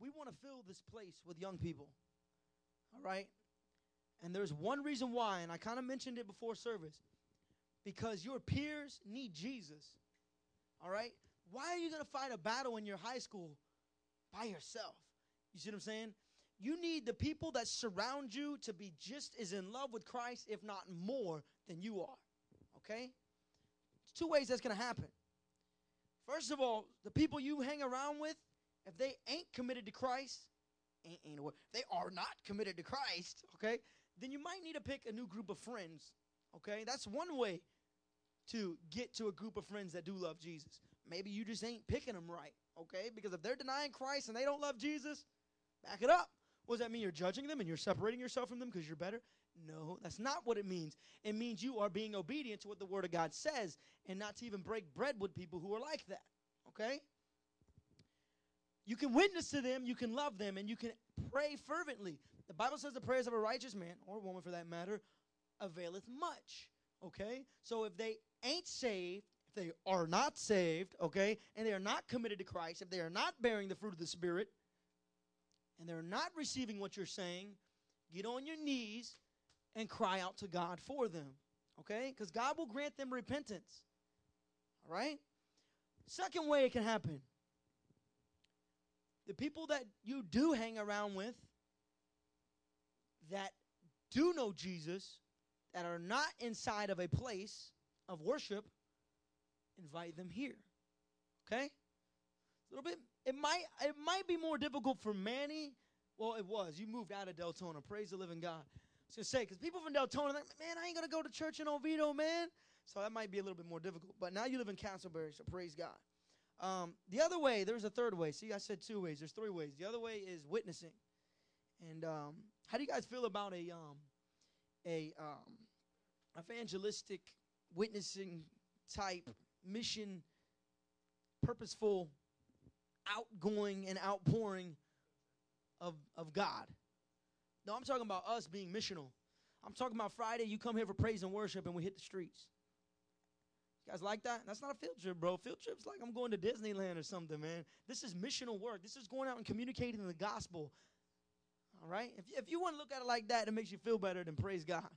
we want to fill this place with young people. All right? And there's one reason why, and I kind of mentioned it before service because your peers need Jesus. All right? Why are you going to fight a battle in your high school by yourself? You see what I'm saying? You need the people that surround you to be just as in love with Christ, if not more, than you are. Okay? There's two ways that's going to happen. First of all, the people you hang around with, if they ain't committed to Christ, ain't, ain't a they are not committed to Christ, okay, then you might need to pick a new group of friends, okay? That's one way to get to a group of friends that do love Jesus. Maybe you just ain't picking them right, okay? Because if they're denying Christ and they don't love Jesus, back it up. What does that mean? You're judging them and you're separating yourself from them because you're better? No, that's not what it means. It means you are being obedient to what the Word of God says and not to even break bread with people who are like that, okay? You can witness to them, you can love them, and you can pray fervently. The Bible says the prayers of a righteous man, or woman for that matter, availeth much. Okay? So if they ain't saved, if they are not saved, okay, and they are not committed to Christ, if they are not bearing the fruit of the Spirit, and they're not receiving what you're saying, get on your knees and cry out to God for them. Okay? Because God will grant them repentance. All right? Second way it can happen the people that you do hang around with that do know Jesus, that are not inside of a place of worship, invite them here. Okay? A little bit. It might it might be more difficult for Manny. Well, it was. You moved out of Deltona. Praise the living God. I was gonna say because people from Deltona, like, man, I ain't gonna go to church in Oviedo, man. So that might be a little bit more difficult. But now you live in Casselberry, so praise God. Um, the other way, there's a third way. See, I said two ways. There's three ways. The other way is witnessing. And um, how do you guys feel about a um, a um, evangelistic, witnessing type mission, purposeful, outgoing and outpouring of of God? No, I'm talking about us being missional. I'm talking about Friday. You come here for praise and worship, and we hit the streets. Guys like that? That's not a field trip, bro. Field trip's like I'm going to Disneyland or something, man. This is missional work. This is going out and communicating the gospel. All right? If, if you want to look at it like that, it makes you feel better, then praise God.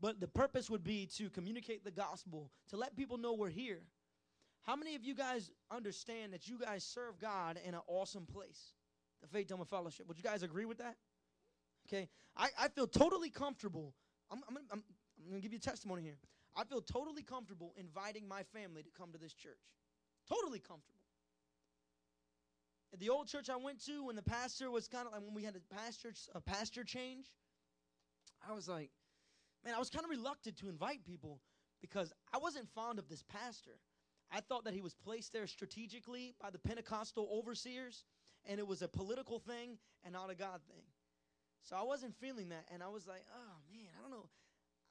But the purpose would be to communicate the gospel, to let people know we're here. How many of you guys understand that you guys serve God in an awesome place? The Faith Dome Fellowship. Would you guys agree with that? Okay. I, I feel totally comfortable. I'm, I'm, I'm, I'm going to give you a testimony here. I feel totally comfortable inviting my family to come to this church. Totally comfortable. At the old church I went to, when the pastor was kind of like when we had a pastor a pastor change, I was like, man, I was kind of reluctant to invite people because I wasn't fond of this pastor. I thought that he was placed there strategically by the Pentecostal overseers, and it was a political thing and not a God thing. So I wasn't feeling that, and I was like, oh man, I don't know.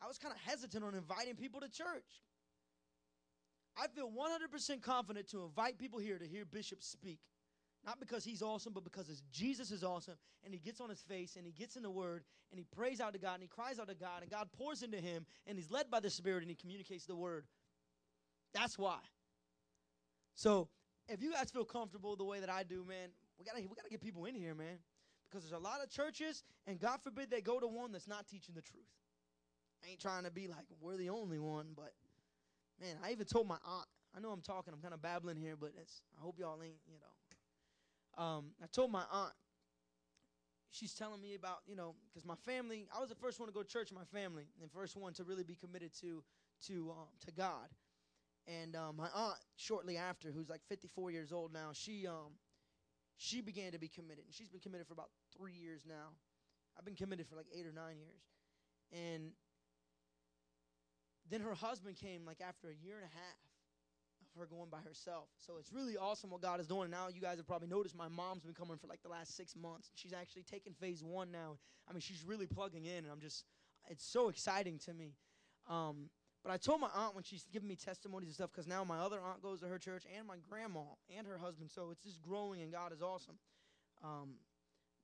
I was kind of hesitant on inviting people to church. I feel 100% confident to invite people here to hear Bishop speak. Not because he's awesome, but because Jesus is awesome. And he gets on his face and he gets in the word and he prays out to God and he cries out to God and God pours into him and he's led by the Spirit and he communicates the word. That's why. So if you guys feel comfortable the way that I do, man, we gotta we gotta get people in here, man. Because there's a lot of churches, and God forbid they go to one that's not teaching the truth. I ain't trying to be like we're the only one, but man, I even told my aunt. I know I'm talking, I'm kind of babbling here, but it's. I hope y'all ain't, you know. Um, I told my aunt. She's telling me about, you know, because my family. I was the first one to go to church in my family, and first one to really be committed to, to, um, to God. And um, my aunt, shortly after, who's like 54 years old now, she, um, she began to be committed, and she's been committed for about three years now. I've been committed for like eight or nine years, and then her husband came like after a year and a half of her going by herself. So it's really awesome what God is doing. Now you guys have probably noticed my mom's been coming for like the last six months. She's actually taken phase one now. I mean, she's really plugging in, and I'm just, it's so exciting to me. Um, but I told my aunt when she's giving me testimonies and stuff, because now my other aunt goes to her church, and my grandma and her husband. So it's just growing, and God is awesome. Um,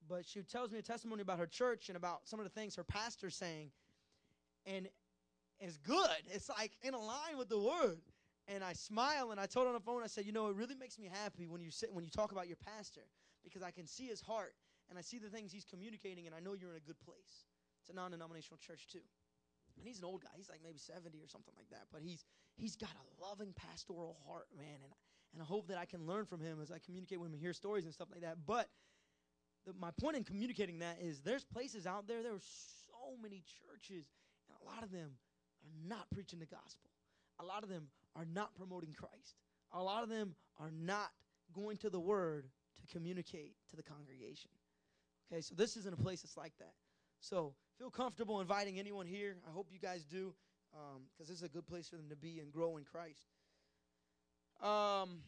but she tells me a testimony about her church and about some of the things her pastor's saying. And is good. It's like in line with the word. and I smile and I told on the phone, I said, you know, it really makes me happy when you sit when you talk about your pastor because I can see his heart and I see the things he's communicating and I know you're in a good place. It's a non-denominational church too. And he's an old guy. He's like maybe 70 or something like that. But he's he's got a loving pastoral heart, man. And and I hope that I can learn from him as I communicate with him and hear stories and stuff like that. But the, my point in communicating that is there's places out there, there are so many churches, and a lot of them are not preaching the gospel. A lot of them are not promoting Christ. A lot of them are not going to the word to communicate to the congregation. Okay, so this isn't a place that's like that. So feel comfortable inviting anyone here. I hope you guys do, because um, this is a good place for them to be and grow in Christ. Um,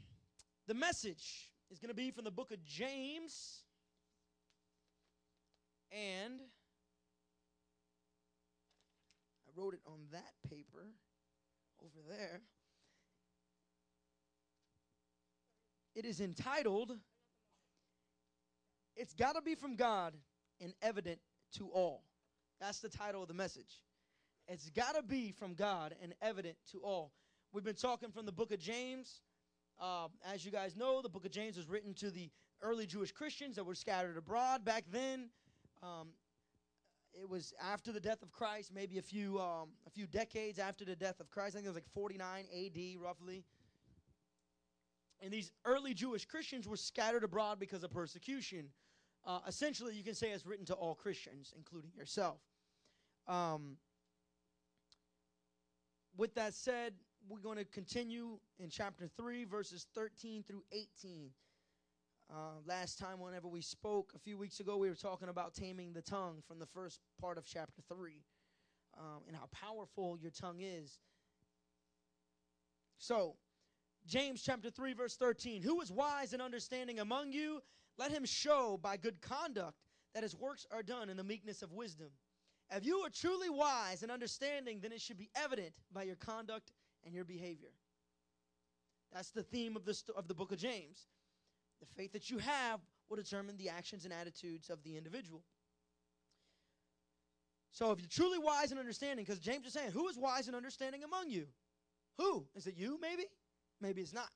the message is going to be from the book of James. And I wrote it on that paper over there. It is entitled, It's Gotta Be From God and Evident to All. That's the title of the message. It's gotta be from God and evident to all. We've been talking from the book of James. Uh, as you guys know, the book of James was written to the early Jewish Christians that were scattered abroad back then. Um, it was after the death of Christ, maybe a few um, a few decades after the death of Christ. I think it was like 49 A.D. roughly. And these early Jewish Christians were scattered abroad because of persecution. Uh, essentially, you can say it's written to all Christians, including yourself. Um, with that said, we're going to continue in chapter 3, verses 13 through 18. Uh, last time, whenever we spoke a few weeks ago, we were talking about taming the tongue from the first part of chapter 3 um, and how powerful your tongue is. So, James chapter 3, verse 13 Who is wise and understanding among you? Let him show by good conduct that his works are done in the meekness of wisdom. If you are truly wise and understanding, then it should be evident by your conduct and your behavior. That's the theme of the, st- of the book of James. The faith that you have will determine the actions and attitudes of the individual. So if you're truly wise and understanding, because James is saying, who is wise and understanding among you? Who? Is it you, maybe? Maybe it's not.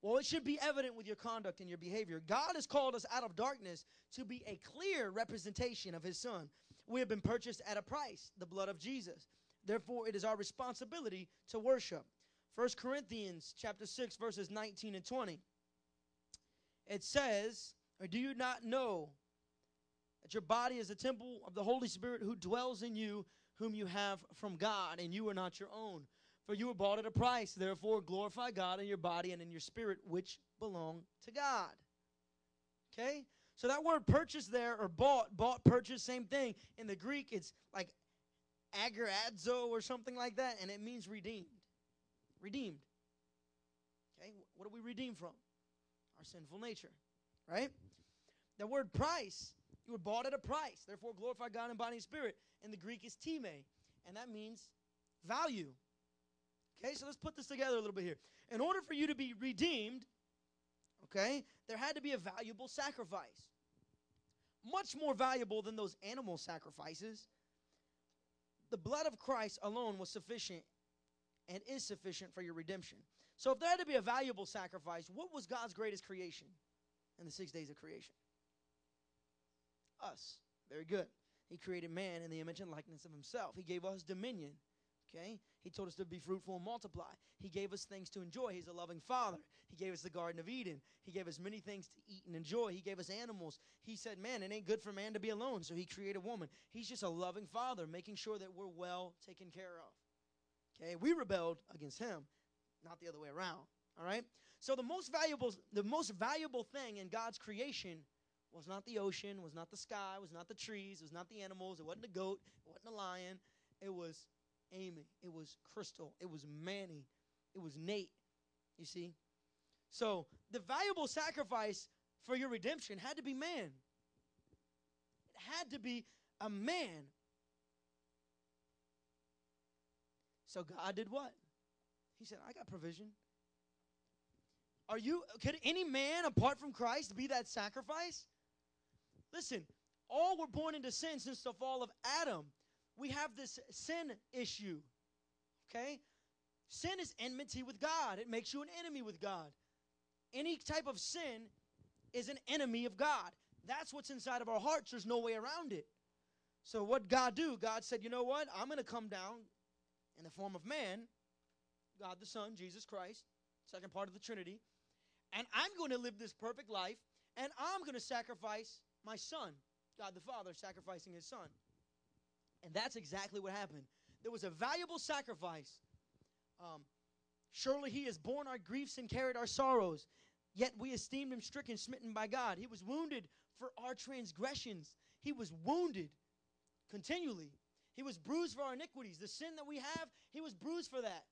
Well, it should be evident with your conduct and your behavior. God has called us out of darkness to be a clear representation of His Son. We have been purchased at a price, the blood of Jesus. Therefore, it is our responsibility to worship. 1 Corinthians chapter 6, verses 19 and 20. It says, Or do you not know that your body is a temple of the Holy Spirit who dwells in you, whom you have from God, and you are not your own? For you were bought at a price. Therefore, glorify God in your body and in your spirit, which belong to God. Okay? So that word purchase there, or bought, bought, purchase, same thing. In the Greek, it's like ageradzo or something like that, and it means redeemed. Redeemed. Okay? What are we redeemed from? Our sinful nature. Right? The word price, you were bought at a price. Therefore, glorify God in body and spirit. And the Greek, is time, and that means value. Okay, so let's put this together a little bit here. In order for you to be redeemed, okay, there had to be a valuable sacrifice. Much more valuable than those animal sacrifices. The blood of Christ alone was sufficient and is sufficient for your redemption. So, if there had to be a valuable sacrifice, what was God's greatest creation in the six days of creation? Us. Very good. He created man in the image and likeness of himself. He gave us dominion. Okay? He told us to be fruitful and multiply. He gave us things to enjoy. He's a loving father. He gave us the Garden of Eden. He gave us many things to eat and enjoy. He gave us animals. He said, Man, it ain't good for man to be alone. So he created woman. He's just a loving father, making sure that we're well taken care of. Okay? We rebelled against him, not the other way around. All right? So the most valuable, the most valuable thing in God's creation was not the ocean, was not the sky, was not the trees, was not the animals, it wasn't the goat, it wasn't the lion. It was Amy. It was Crystal. It was Manny. It was Nate. You see? So the valuable sacrifice for your redemption had to be man. It had to be a man. So God did what? He said, I got provision. Are you, could any man apart from Christ be that sacrifice? Listen, all were born into sin since the fall of Adam we have this sin issue. Okay? Sin is enmity with God, it makes you an enemy with God. Any type of sin is an enemy of God. That's what's inside of our hearts. There's no way around it. So, what God do? God said, you know what? I'm going to come down in the form of man, God the Son, Jesus Christ, second part of the Trinity, and I'm going to live this perfect life, and I'm going to sacrifice my Son, God the Father, sacrificing his Son. And that's exactly what happened. There was a valuable sacrifice. Um, Surely he has borne our griefs and carried our sorrows. Yet we esteemed him stricken, smitten by God. He was wounded for our transgressions. He was wounded continually. He was bruised for our iniquities. The sin that we have, he was bruised for that.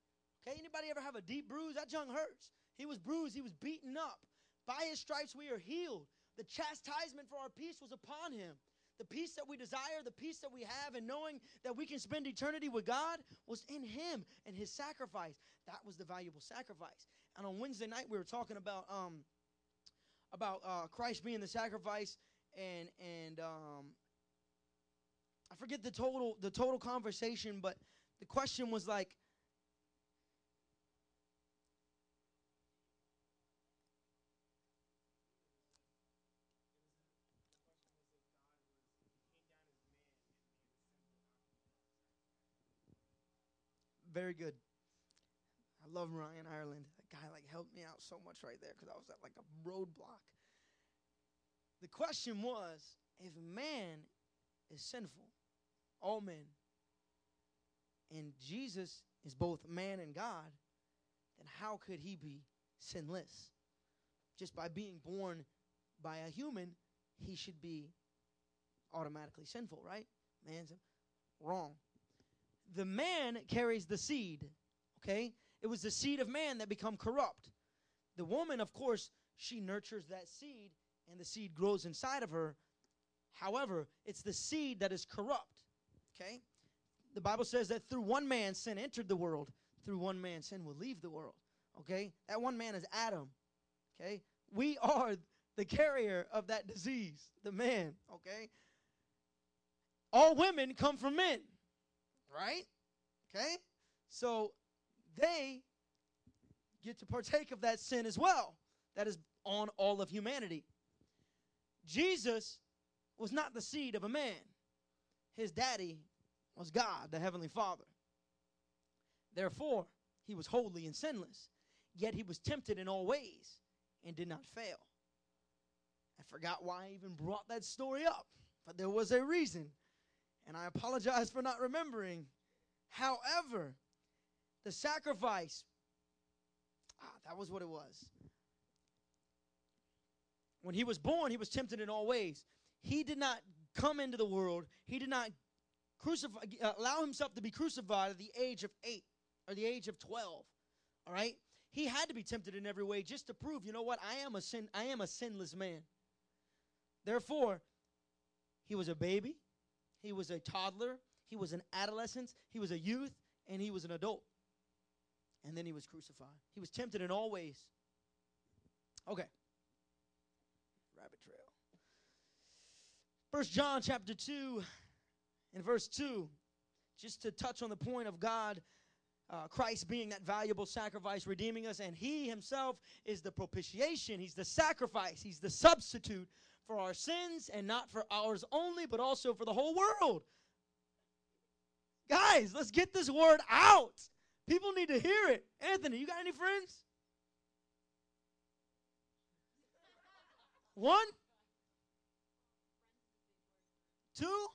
Okay, anybody ever have a deep bruise? That junk hurts. He was bruised, he was beaten up. By his stripes we are healed. The chastisement for our peace was upon him. The peace that we desire, the peace that we have, and knowing that we can spend eternity with God was in Him and His sacrifice. That was the valuable sacrifice. And on Wednesday night, we were talking about um, about uh, Christ being the sacrifice, and and um, I forget the total the total conversation, but the question was like, Very good. I love Ryan Ireland. That guy like helped me out so much right there because I was at like a roadblock. The question was, if man is sinful, all men, and Jesus is both man and God, then how could he be sinless? Just by being born by a human, he should be automatically sinful, right? Man's wrong the man carries the seed, okay? It was the seed of man that become corrupt. The woman, of course, she nurtures that seed and the seed grows inside of her. However, it's the seed that is corrupt, okay? The Bible says that through one man sin entered the world, through one man sin will leave the world, okay? That one man is Adam, okay? We are the carrier of that disease, the man, okay? All women come from men right? Okay? So they get to partake of that sin as well. That is on all of humanity. Jesus was not the seed of a man, his daddy was God, the Heavenly Father. Therefore, he was holy and sinless, yet he was tempted in all ways and did not fail. I forgot why I even brought that story up, but there was a reason and I apologize for not remembering. However, the sacrifice, ah, that was what it was. When he was born, he was tempted in all ways. He did not come into the world, he did not crucify, uh, allow himself to be crucified at the age of eight or the age of 12. All right? He had to be tempted in every way just to prove, you know what? I am a sin I am a sinless man. Therefore, he was a baby he was a toddler, he was an adolescent, he was a youth, and he was an adult. And then he was crucified. He was tempted in all ways. Okay. Rabbit trail. First John chapter 2 and verse 2, just to touch on the point of God, uh, Christ being that valuable sacrifice, redeeming us, and He Himself is the propitiation. He's the sacrifice. He's the substitute for our sins and not for ours only, but also for the whole world. Guys, let's get this word out. People need to hear it. Anthony, you got any friends? One? Two?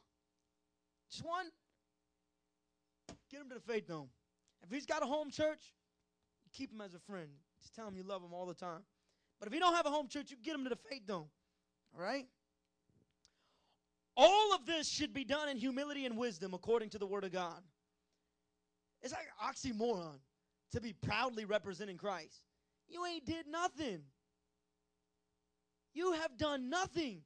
Just one? Get him to the faith dome. If he's got a home church, keep him as a friend. Just tell him you love him all the time. But if he don't have a home church, you get him to the faith dome. All right? All of this should be done in humility and wisdom according to the Word of God. It's like oxymoron to be proudly representing Christ. You ain't did nothing. You have done nothing.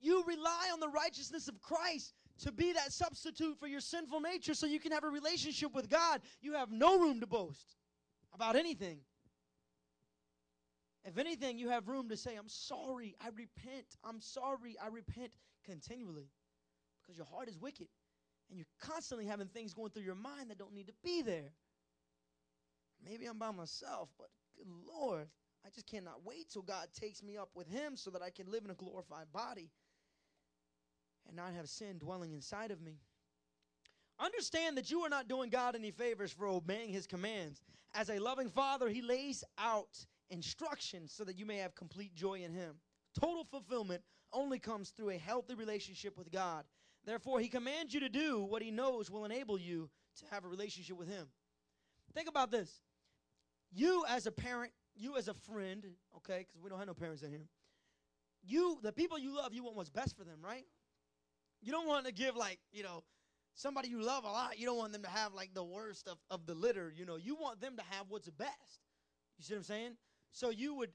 You rely on the righteousness of Christ to be that substitute for your sinful nature so you can have a relationship with God. You have no room to boast about anything. If anything, you have room to say, I'm sorry, I repent, I'm sorry, I repent continually. Because your heart is wicked. And you're constantly having things going through your mind that don't need to be there. Maybe I'm by myself, but good Lord, I just cannot wait till God takes me up with Him so that I can live in a glorified body and not have sin dwelling inside of me. Understand that you are not doing God any favors for obeying His commands. As a loving Father, He lays out instructions so that you may have complete joy in Him. Total fulfillment only comes through a healthy relationship with God. Therefore, He commands you to do what He knows will enable you to have a relationship with Him. Think about this. You, as a parent, you, as a friend, okay, because we don't have no parents in here, you, the people you love, you want what's best for them, right? You don't want to give, like, you know, somebody you love a lot, you don't want them to have, like, the worst of, of the litter, you know. You want them to have what's best. You see what I'm saying? So you would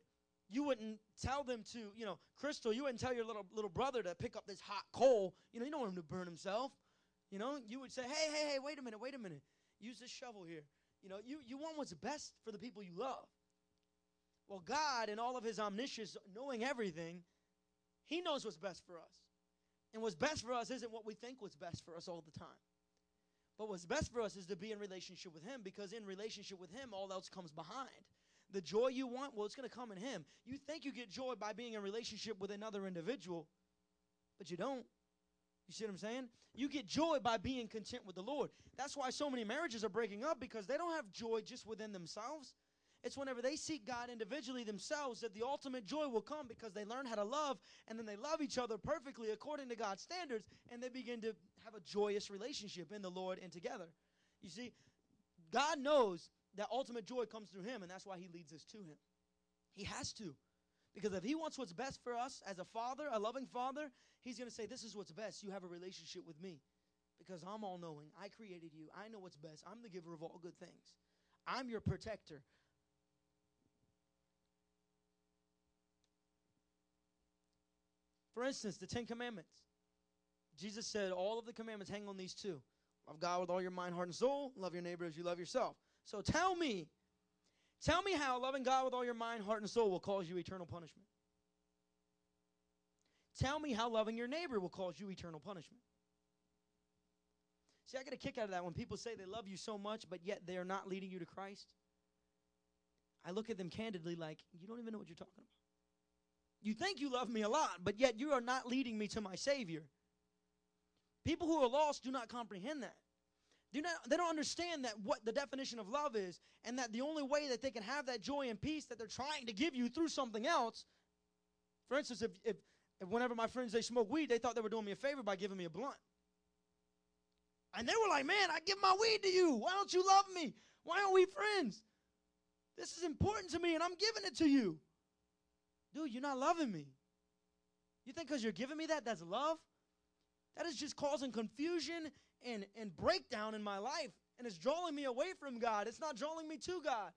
you wouldn't tell them to, you know, Crystal, you wouldn't tell your little little brother to pick up this hot coal. You know, you don't want him to burn himself. You know, you would say, hey, hey, hey, wait a minute, wait a minute. Use this shovel here. You know, you, you want what's best for the people you love. Well, God, in all of his omniscience, knowing everything, he knows what's best for us. And what's best for us isn't what we think what's best for us all the time. But what's best for us is to be in relationship with him because in relationship with him, all else comes behind. The joy you want, well, it's going to come in Him. You think you get joy by being in relationship with another individual, but you don't. You see what I'm saying? You get joy by being content with the Lord. That's why so many marriages are breaking up because they don't have joy just within themselves. It's whenever they seek God individually themselves that the ultimate joy will come because they learn how to love and then they love each other perfectly according to God's standards and they begin to have a joyous relationship in the Lord and together. You see, God knows that ultimate joy comes through him, and that's why he leads us to him. He has to. Because if he wants what's best for us as a father, a loving father, he's going to say, This is what's best. You have a relationship with me. Because I'm all knowing. I created you. I know what's best. I'm the giver of all good things. I'm your protector. For instance, the Ten Commandments. Jesus said all of the commandments hang on these two love God with all your mind, heart, and soul, love your neighbor as you love yourself. So tell me, tell me how loving God with all your mind, heart, and soul will cause you eternal punishment. Tell me how loving your neighbor will cause you eternal punishment. See, I get a kick out of that when people say they love you so much, but yet they are not leading you to Christ. I look at them candidly like, you don't even know what you're talking about. You think you love me a lot, but yet you are not leading me to my Savior. People who are lost do not comprehend that. Do not, they don't understand that what the definition of love is, and that the only way that they can have that joy and peace that they're trying to give you through something else. For instance, if, if, if whenever my friends they smoke weed, they thought they were doing me a favor by giving me a blunt. And they were like, Man, I give my weed to you. Why don't you love me? Why aren't we friends? This is important to me, and I'm giving it to you. Dude, you're not loving me. You think because you're giving me that, that's love? That is just causing confusion and, and breakdown in my life. And it's drawing me away from God. It's not drawing me to God.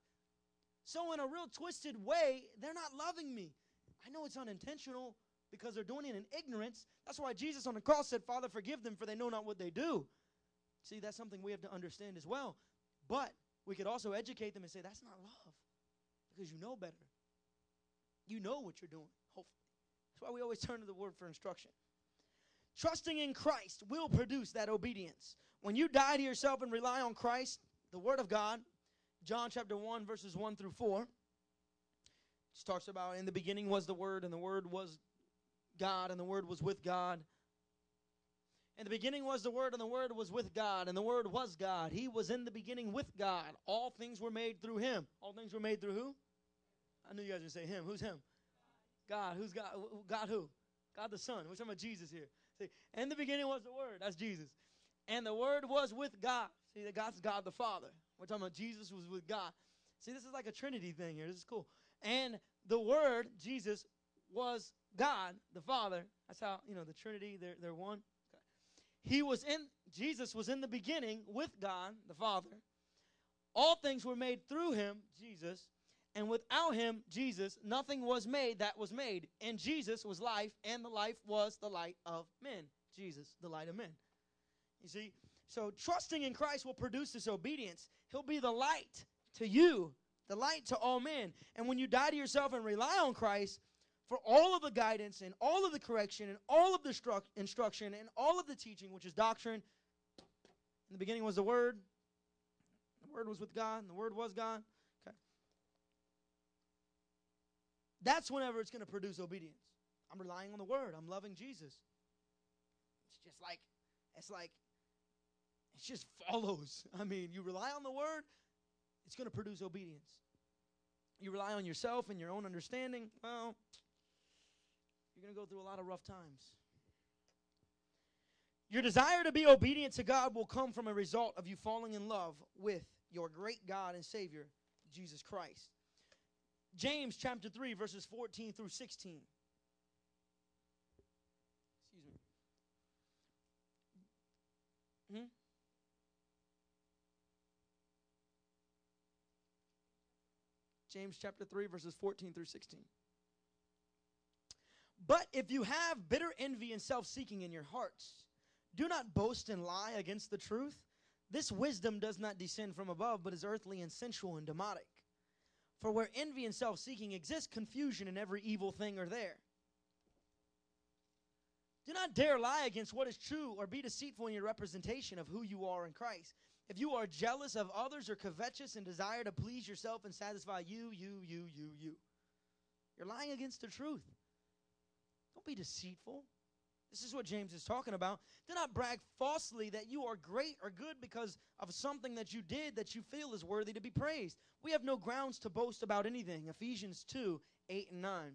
So, in a real twisted way, they're not loving me. I know it's unintentional because they're doing it in ignorance. That's why Jesus on the cross said, Father, forgive them, for they know not what they do. See, that's something we have to understand as well. But we could also educate them and say, that's not love because you know better. You know what you're doing, hopefully. That's why we always turn to the word for instruction. Trusting in Christ will produce that obedience. When you die to yourself and rely on Christ, the Word of God, John chapter 1, verses 1 through 4, just talks about in the beginning was the Word, and the Word was God, and the Word was with God. In the beginning was the Word, and the Word was with God, and the Word was God. He was in the beginning with God. All things were made through Him. All things were made through who? I knew you guys would say Him. Who's Him? God. Who's God? God who? God the Son. We're talking about Jesus here. See, in the beginning was the Word. That's Jesus. And the Word was with God. See, that God's God the Father. We're talking about Jesus was with God. See, this is like a Trinity thing here. This is cool. And the Word, Jesus, was God the Father. That's how, you know, the Trinity, they're, they're one. He was in, Jesus was in the beginning with God the Father. All things were made through him, Jesus, and without him, Jesus, nothing was made that was made. And Jesus was life, and the life was the light of men. Jesus, the light of men. You see? So trusting in Christ will produce this obedience. He'll be the light to you, the light to all men. And when you die to yourself and rely on Christ for all of the guidance and all of the correction and all of the stru- instruction and all of the teaching, which is doctrine, in the beginning was the Word. The Word was with God, and the Word was God. That's whenever it's going to produce obedience. I'm relying on the word. I'm loving Jesus. It's just like, it's like, it just follows. I mean, you rely on the word, it's going to produce obedience. You rely on yourself and your own understanding, well, you're going to go through a lot of rough times. Your desire to be obedient to God will come from a result of you falling in love with your great God and Savior, Jesus Christ. James chapter 3, verses 14 through 16. Excuse me. Hmm? James chapter 3, verses 14 through 16. But if you have bitter envy and self seeking in your hearts, do not boast and lie against the truth. This wisdom does not descend from above, but is earthly and sensual and demonic. For where envy and self seeking exist, confusion and every evil thing are there. Do not dare lie against what is true or be deceitful in your representation of who you are in Christ. If you are jealous of others or covetous and desire to please yourself and satisfy you, you, you, you, you, you're lying against the truth. Don't be deceitful. This is what James is talking about. Do not brag falsely that you are great or good because of something that you did that you feel is worthy to be praised. We have no grounds to boast about anything. Ephesians 2 8 and 9. It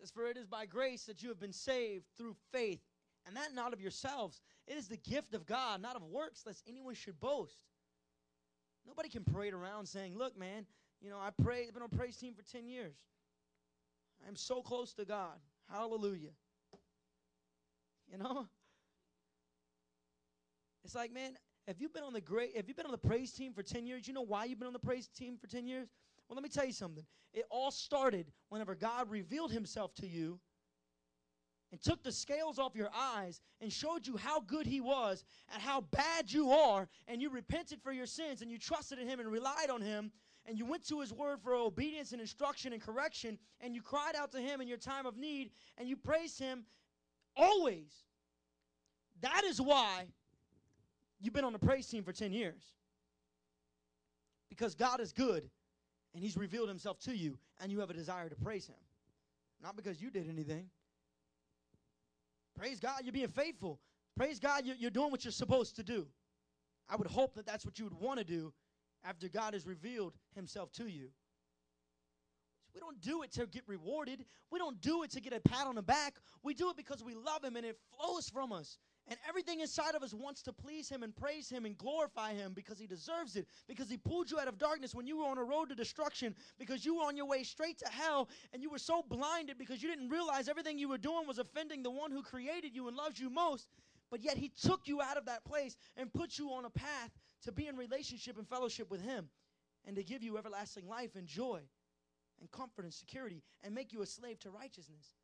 says, For it is by grace that you have been saved through faith, and that not of yourselves. It is the gift of God, not of works, lest anyone should boast. Nobody can parade around saying, Look, man, you know, I pray, I've been on praise team for 10 years. I'm so close to God. Hallelujah. You know? It's like, man, have you've been on the great have you've been on the praise team for 10 years, you know why you've been on the praise team for 10 years? Well, let me tell you something. It all started whenever God revealed himself to you and took the scales off your eyes and showed you how good he was and how bad you are and you repented for your sins and you trusted in him and relied on him and you went to his word for obedience and instruction and correction, and you cried out to him in your time of need, and you praised him always. That is why you've been on the praise team for 10 years. Because God is good, and he's revealed himself to you, and you have a desire to praise him. Not because you did anything. Praise God, you're being faithful. Praise God, you're, doing what you're supposed to do. I would hope that that's what you would want to do after God has revealed himself to you. We don't do it to get rewarded. We don't do it to get a pat on the back. We do it because we love him and it flows from us. And everything inside of us wants to please him and praise him and glorify him because he deserves it. Because he pulled you out of darkness when you were on a road to destruction, because you were on your way straight to hell, and you were so blinded because you didn't realize everything you were doing was offending the one who created you and loves you most. But yet he took you out of that place and put you on a path to be in relationship and fellowship with Him and to give you everlasting life and joy and comfort and security and make you a slave to righteousness.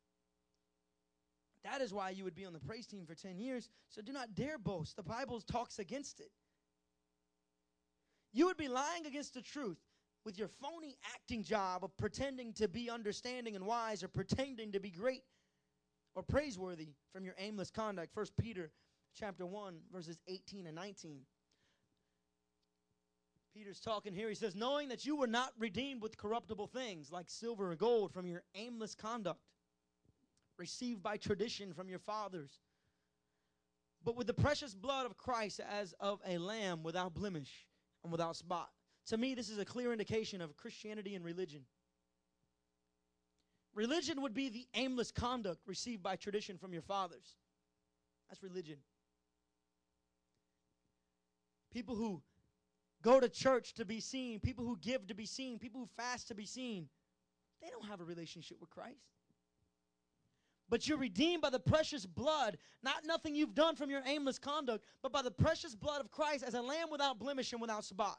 That is why you would be on the praise team for 10 years. So do not dare boast. The Bible talks against it. You would be lying against the truth with your phony acting job of pretending to be understanding and wise or pretending to be great or praiseworthy from your aimless conduct. First Peter chapter 1 verses 18 and 19. Peter's talking here. He says, Knowing that you were not redeemed with corruptible things like silver or gold from your aimless conduct, received by tradition from your fathers, but with the precious blood of Christ as of a lamb without blemish and without spot. To me, this is a clear indication of Christianity and religion. Religion would be the aimless conduct received by tradition from your fathers. That's religion. People who go to church to be seen, people who give to be seen, people who fast to be seen, they don't have a relationship with Christ. But you're redeemed by the precious blood, not nothing you've done from your aimless conduct, but by the precious blood of Christ as a lamb without blemish and without spot.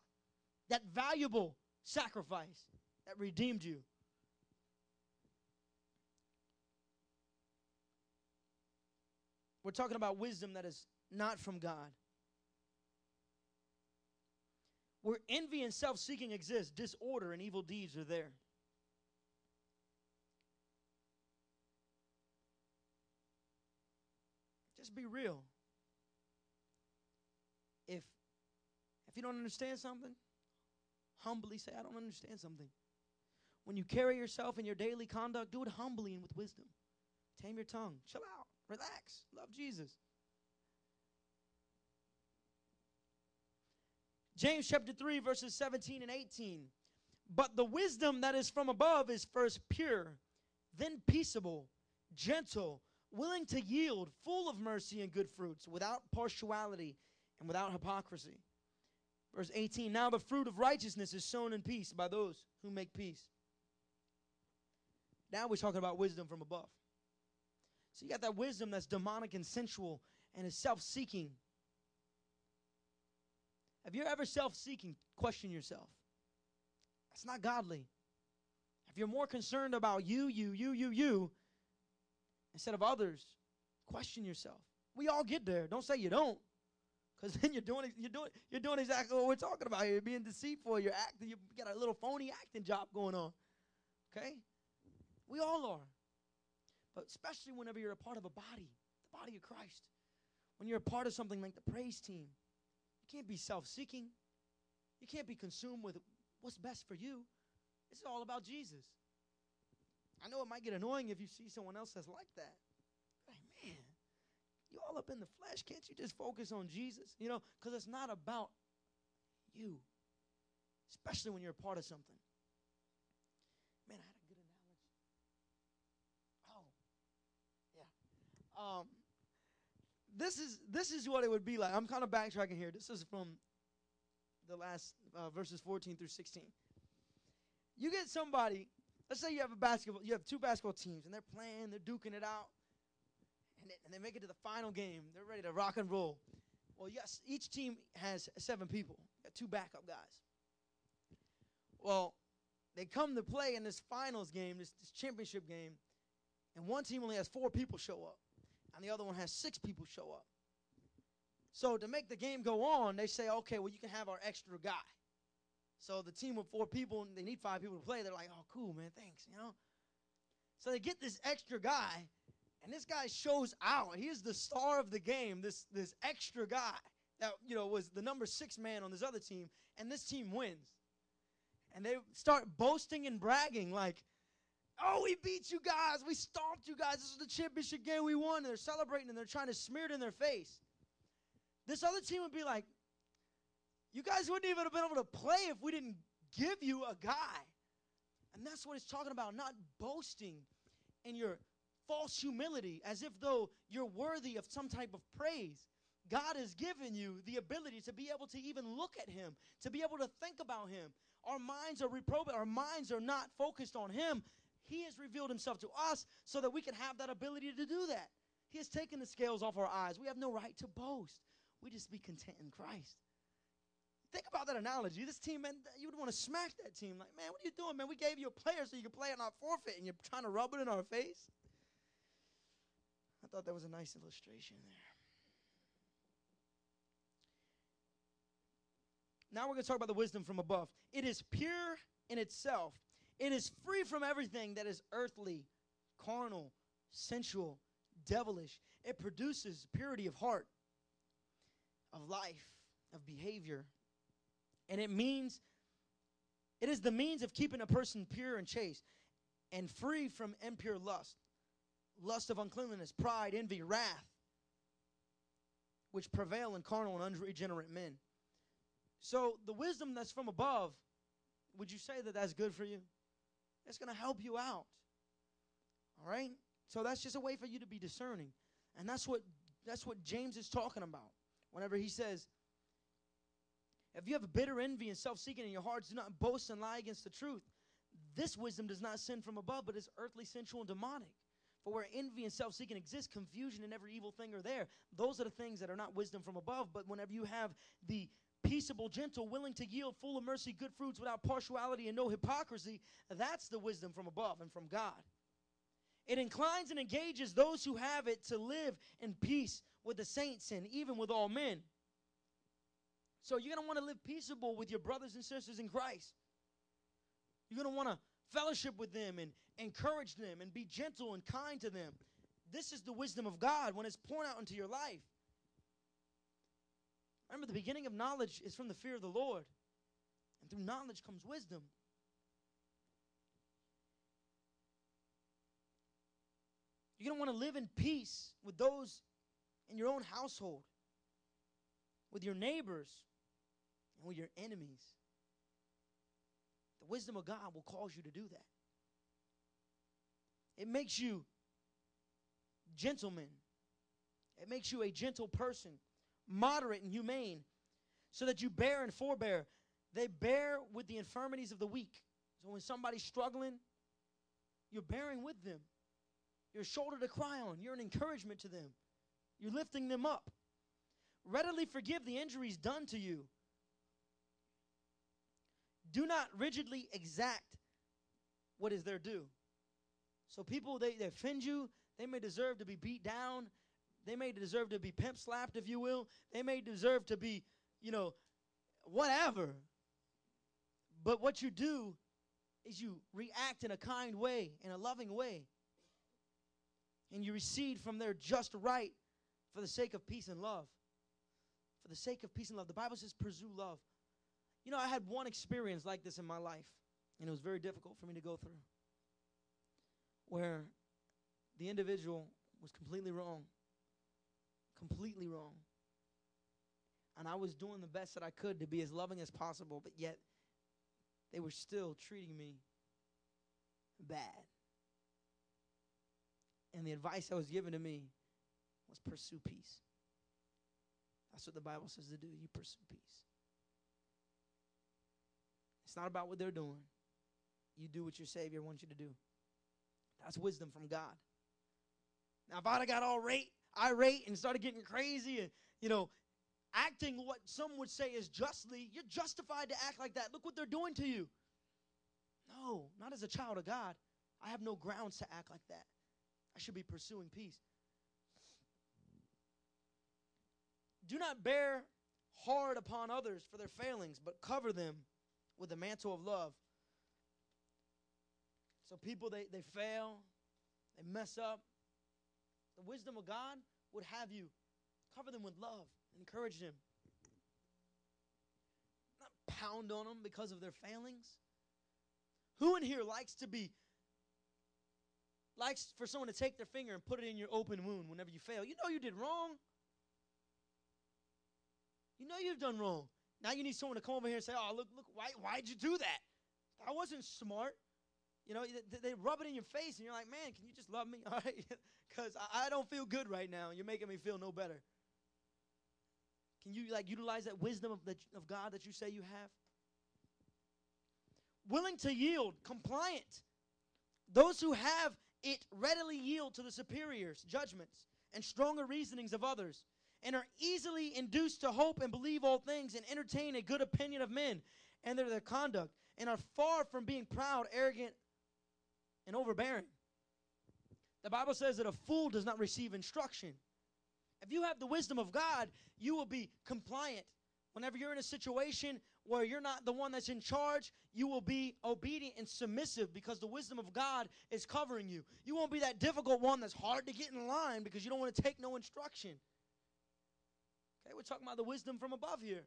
That valuable sacrifice that redeemed you. We're talking about wisdom that is not from God. Where envy and self seeking exist, disorder and evil deeds are there. Just be real. If if you don't understand something, humbly say, I don't understand something. when you carry yourself in your daily conduct, do it humbly and with wisdom. Tame your tongue. Chill out. Relax. Love Jesus. James chapter 3, verses 17 and 18. But the wisdom that is from above is first pure, then peaceable, gentle, willing to yield, full of mercy and good fruits, without partiality and without hypocrisy. Verse 18 Now the fruit of righteousness is sown in peace by those who make peace. Now we're talking about wisdom from above. So you got that wisdom that's demonic and sensual and is self seeking. Have you're ever self seeking? Question yourself. That's not godly. If you're more concerned about you, you, you, you, you, instead of others, question yourself. We all get there. Don't say you don't. Because then you're doing you're doing you're doing exactly what we're talking about. You're being deceitful. You're acting. You got a little phony acting job going on. Okay, we all are. But especially whenever you're a part of a body, the body of Christ, when you're a part of something like the praise team, you can't be self-seeking. You can't be consumed with what's best for you. It's all about Jesus. I know it might get annoying if you see someone else that's like that. Like, man, you all up in the flesh. Can't you just focus on Jesus? You know, because it's not about you, especially when you're a part of something. Man, I had a good analogy. Oh, yeah. Um, this is this is what it would be like. I'm kind of backtracking here. This is from the last uh, verses 14 through 16. You get somebody. Let's say you have a basketball. You have two basketball teams, and they're playing. They're duking it out and they, and they make it to the final game. They're ready to rock and roll. Well, yes, each team has seven people, two backup guys. Well, they come to play in this finals game, this, this championship game, and one team only has four people show up, and the other one has six people show up. So to make the game go on, they say, okay, well, you can have our extra guy. So the team with four people, they need five people to play. They're like, oh, cool, man, thanks, you know. So they get this extra guy, and this guy shows out. He is the star of the game, this, this extra guy that, you know, was the number six man on this other team, and this team wins. And they start boasting and bragging like, oh, we beat you guys. We stomped you guys. This is the championship game we won. And they're celebrating and they're trying to smear it in their face. This other team would be like, you guys wouldn't even have been able to play if we didn't give you a guy. And that's what he's talking about, not boasting in your false humility as if though you're worthy of some type of praise. God has given you the ability to be able to even look at Him, to be able to think about Him. Our minds are reprobate, our minds are not focused on Him. He has revealed Himself to us so that we can have that ability to do that. He has taken the scales off our eyes. We have no right to boast. We just be content in Christ. Think about that analogy. This team, man, you would want to smack that team. Like, man, what are you doing, man? We gave you a player so you could play and not forfeit, and you're trying to rub it in our face. I thought that was a nice illustration there. Now we're going to talk about the wisdom from above. It is pure in itself, it is free from everything that is earthly, carnal, sensual, devilish. It produces purity of heart, of life, of behavior. And it means, it is the means of keeping a person pure and chaste and free from impure lust lust of uncleanness, pride, envy, wrath, which prevail in carnal and unregenerate men. So the wisdom that's from above, would you say that that's good for you? It's going to help you out. All right? So that's just a way for you to be discerning. And that's what that's what James is talking about. Whenever he says, if you have bitter envy and self-seeking in your hearts, do not boast and lie against the truth. This wisdom does not sin from above, but is earthly, sensual, and demonic. For where envy and self seeking exist, confusion and every evil thing are there. Those are the things that are not wisdom from above. But whenever you have the peaceable, gentle, willing to yield, full of mercy, good fruits without partiality and no hypocrisy, that's the wisdom from above and from God. It inclines and engages those who have it to live in peace with the saints and even with all men. So you're going to want to live peaceable with your brothers and sisters in Christ. You're going to want to fellowship with them and encourage them and be gentle and kind to them. This is the wisdom of God when it's poured out into your life. Remember, the beginning of knowledge is from the fear of the Lord, and through knowledge comes wisdom. You're going to want to live in peace with those in your own household, with your neighbors, and with your enemies. The wisdom of God will cause you to do that. It makes you gentleman. It makes you a gentle person moderate and humane, so that you bear and forbear. They bear with the infirmities of the weak. So when somebody's struggling, you're bearing with them. You're a shoulder to cry on. You're an encouragement to them. You're lifting them up. Readily forgive the injuries done to you. Do not rigidly exact what is their due. So people they, they offend you, they may deserve to be beat down. They may deserve to be pimp slapped, if you will. They may deserve to be, you know, whatever. But what you do is you react in a kind way, in a loving way. And you recede from their just right for the sake of peace and love. For the sake of peace and love. The Bible says, pursue love. You know, I had one experience like this in my life, and it was very difficult for me to go through. Where the individual was completely wrong. Completely wrong. And I was doing the best that I could to be as loving as possible, but yet they were still treating me bad. And the advice that was given to me was pursue peace. That's what the Bible says to do. You pursue peace. It's not about what they're doing. You do what your Savior wants you to do. That's wisdom from God. Now, if I'd have got all rate, irate and started getting crazy and, you know, acting what some would say is justly, you're justified to act like that. Look what they're doing to you. No, not as a child of God. I have no grounds to act like that. I should be pursuing peace. Do not bear hard upon others for their failings, but cover them with the mantle of love. So people they, they fail, they mess up, the wisdom of God would have you cover them with love, encourage them. Not pound on them because of their failings. Who in here likes to be likes for someone to take their finger and put it in your open wound whenever you fail? You know you did wrong. You know you've done wrong. Now you need someone to come over here and say, "Oh, look, look, why, why'd you do that? I wasn't smart." You know, they, rub it in your face, and you're like, "Man, can you just love me, all right?" because I, I don't feel good right now. You're making me feel no better. Can you like utilize that wisdom of, the, of God that you say you have? Willing to yield, compliant. Those who have it readily yield to the superiors' judgments and stronger reasonings of others, and are easily induced to hope and believe all things and entertain a good opinion of men and their, their conduct, and are far from being proud, arrogant, and overbearing. The Bible says that a fool does not receive instruction. If you have the wisdom of God, you will be compliant. Whenever you're in a situation where you're not the one that's in charge, you will be obedient and submissive because the wisdom of God is covering you. You won't be that difficult one that's hard to get in line because you don't want to take no instruction. Okay, we're talking about the wisdom from above here.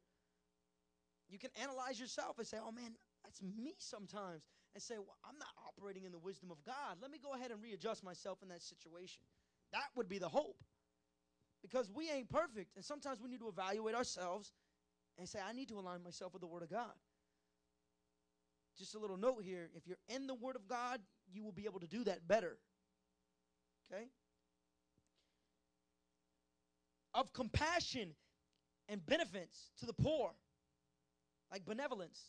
You can analyze yourself and say, oh man, that's me sometimes and say, well, I'm not operating in the wisdom of God. Let me go ahead and readjust myself in that situation. That would be the hope. Because we ain't perfect. And sometimes we need to evaluate ourselves and say, I need to align myself with the Word of God. Just a little note here if you're in the Word of God, you will be able to do that better. Okay? Of compassion and benefits to the poor, like benevolence.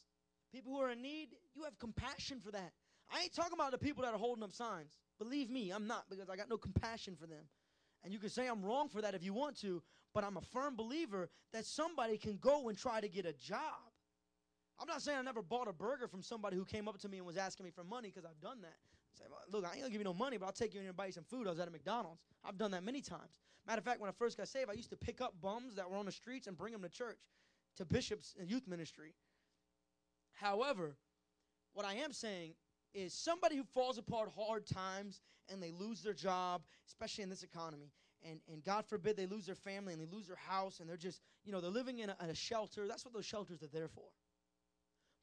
People who are in need, you have compassion for that. I ain't talking about the people that are holding up signs. Believe me, I'm not because I got no compassion for them. And you can say I'm wrong for that if you want to, but I'm a firm believer that somebody can go and try to get a job. I'm not saying I never bought a burger from somebody who came up to me and was asking me for money because I've done that. Say, well, look, I ain't gonna give you no money, but I'll take you in and buy you some food. I was at a McDonald's. I've done that many times. Matter of fact, when I first got saved, I used to pick up bums that were on the streets and bring them to church, to bishops and youth ministry. However, what I am saying is somebody who falls apart hard times and they lose their job, especially in this economy, and, and God forbid they lose their family and they lose their house and they're just, you know, they're living in a, in a shelter. That's what those shelters are there for.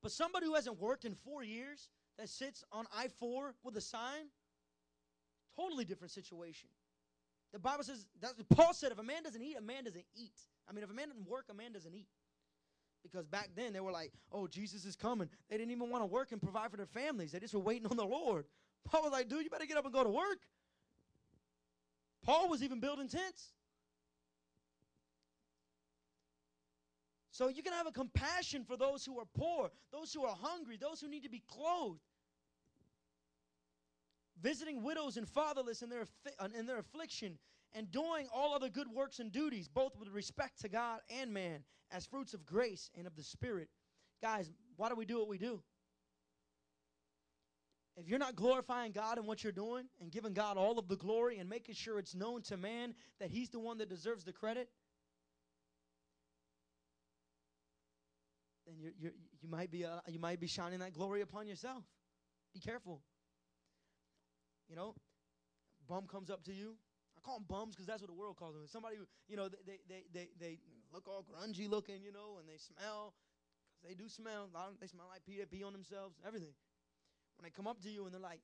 But somebody who hasn't worked in four years that sits on I 4 with a sign, Totally different situation. The Bible says, that, Paul said, if a man doesn't eat, a man doesn't eat. I mean, if a man doesn't work, a man doesn't eat. Because back then they were like, oh, Jesus is coming. They didn't even want to work and provide for their families. They just were waiting on the Lord. Paul was like, dude, you better get up and go to work. Paul was even building tents. So you can have a compassion for those who are poor, those who are hungry, those who need to be clothed. Visiting widows and fatherless in their, uh, in their affliction and doing all other good works and duties, both with respect to God and man, as fruits of grace and of the Spirit. Guys, why do we do what we do? If you're not glorifying God in what you're doing and giving God all of the glory and making sure it's known to man that He's the one that deserves the credit, then you're, you're, you might be uh, you might be shining that glory upon yourself. Be careful. You know, bum comes up to you. I call them bums because that's what the world calls them. Somebody, you know, they, they, they, they, look all grungy looking, you know, and they smell because they do smell. they smell like pee, pee on themselves, everything. When they come up to you and they're like,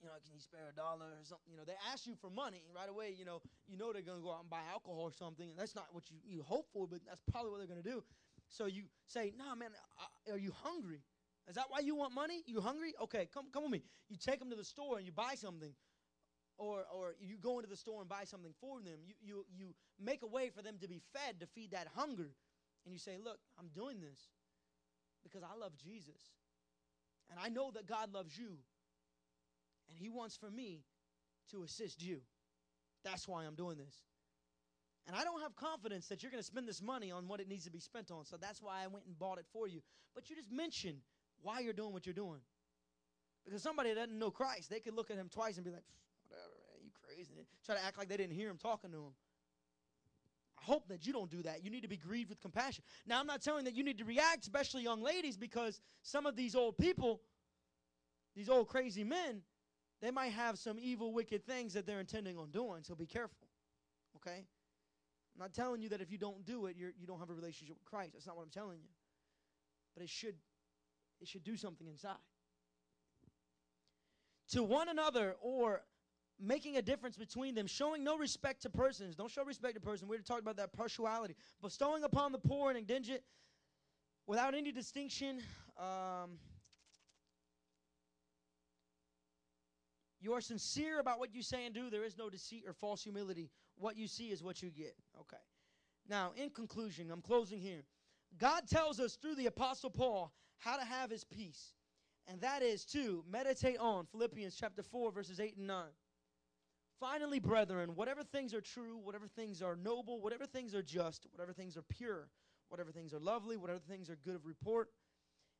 you know, can you spare a dollar or something? You know, they ask you for money right away. You know, you know they're gonna go out and buy alcohol or something, and that's not what you, you hope for, but that's probably what they're gonna do. So you say, "No, nah, man, uh, are you hungry? Is that why you want money? You hungry? Okay, come come with me. You take them to the store and you buy something, or or you go into the store and buy something for them. You you you make a way for them to be fed to feed that hunger, and you say, "Look, I'm doing this because I love Jesus, and I know that God loves you, and He wants for me to assist you. That's why I'm doing this." And I don't have confidence that you're going to spend this money on what it needs to be spent on. So that's why I went and bought it for you. But you just mention why you're doing what you're doing. Because somebody that doesn't know Christ, they could look at him twice and be like, whatever, man, you crazy. Try to act like they didn't hear him talking to him. I hope that you don't do that. You need to be grieved with compassion. Now, I'm not telling that you need to react, especially young ladies, because some of these old people, these old crazy men, they might have some evil, wicked things that they're intending on doing. So be careful. Okay? I'm not telling you that if you don't do it, you're, you don't have a relationship with Christ. That's not what I'm telling you. But it should, it should do something inside. To one another or making a difference between them, showing no respect to persons. Don't show respect to persons. We're talking about that partiality. Bestowing upon the poor and indigent without any distinction. Um, You are sincere about what you say and do. There is no deceit or false humility. What you see is what you get. Okay. Now, in conclusion, I'm closing here. God tells us through the Apostle Paul how to have his peace. And that is to meditate on Philippians chapter 4, verses 8 and 9. Finally, brethren, whatever things are true, whatever things are noble, whatever things are just, whatever things are pure, whatever things are lovely, whatever things are good of report,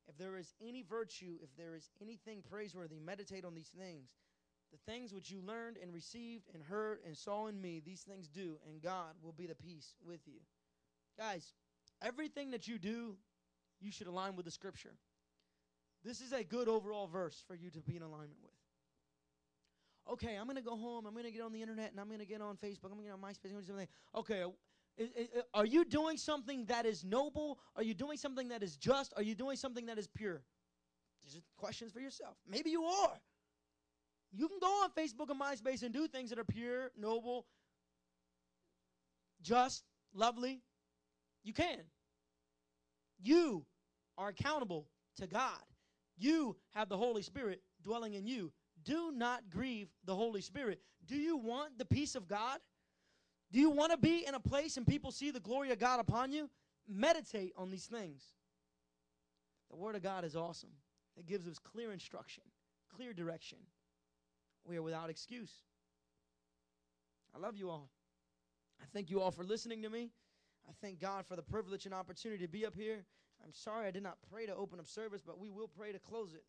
if there is any virtue, if there is anything praiseworthy, meditate on these things. The things which you learned and received and heard and saw in me, these things do, and God will be the peace with you. Guys, everything that you do, you should align with the scripture. This is a good overall verse for you to be in alignment with. Okay, I'm going to go home. I'm going to get on the internet and I'm going to get on Facebook. I'm going to get on MySpace. I'm going to do something. Okay, uh, is, is, uh, are you doing something that is noble? Are you doing something that is just? Are you doing something that is pure? These are questions for yourself. Maybe you are. You can go on Facebook and MySpace and do things that are pure, noble, just, lovely. You can. You are accountable to God. You have the Holy Spirit dwelling in you. Do not grieve the Holy Spirit. Do you want the peace of God? Do you want to be in a place and people see the glory of God upon you? Meditate on these things. The Word of God is awesome. It gives us clear instruction, clear direction we are without excuse. I love you all. I thank you all for listening to me. I thank God for the privilege and opportunity to be up here. I'm sorry I did not pray to open up service, but we will pray to close it.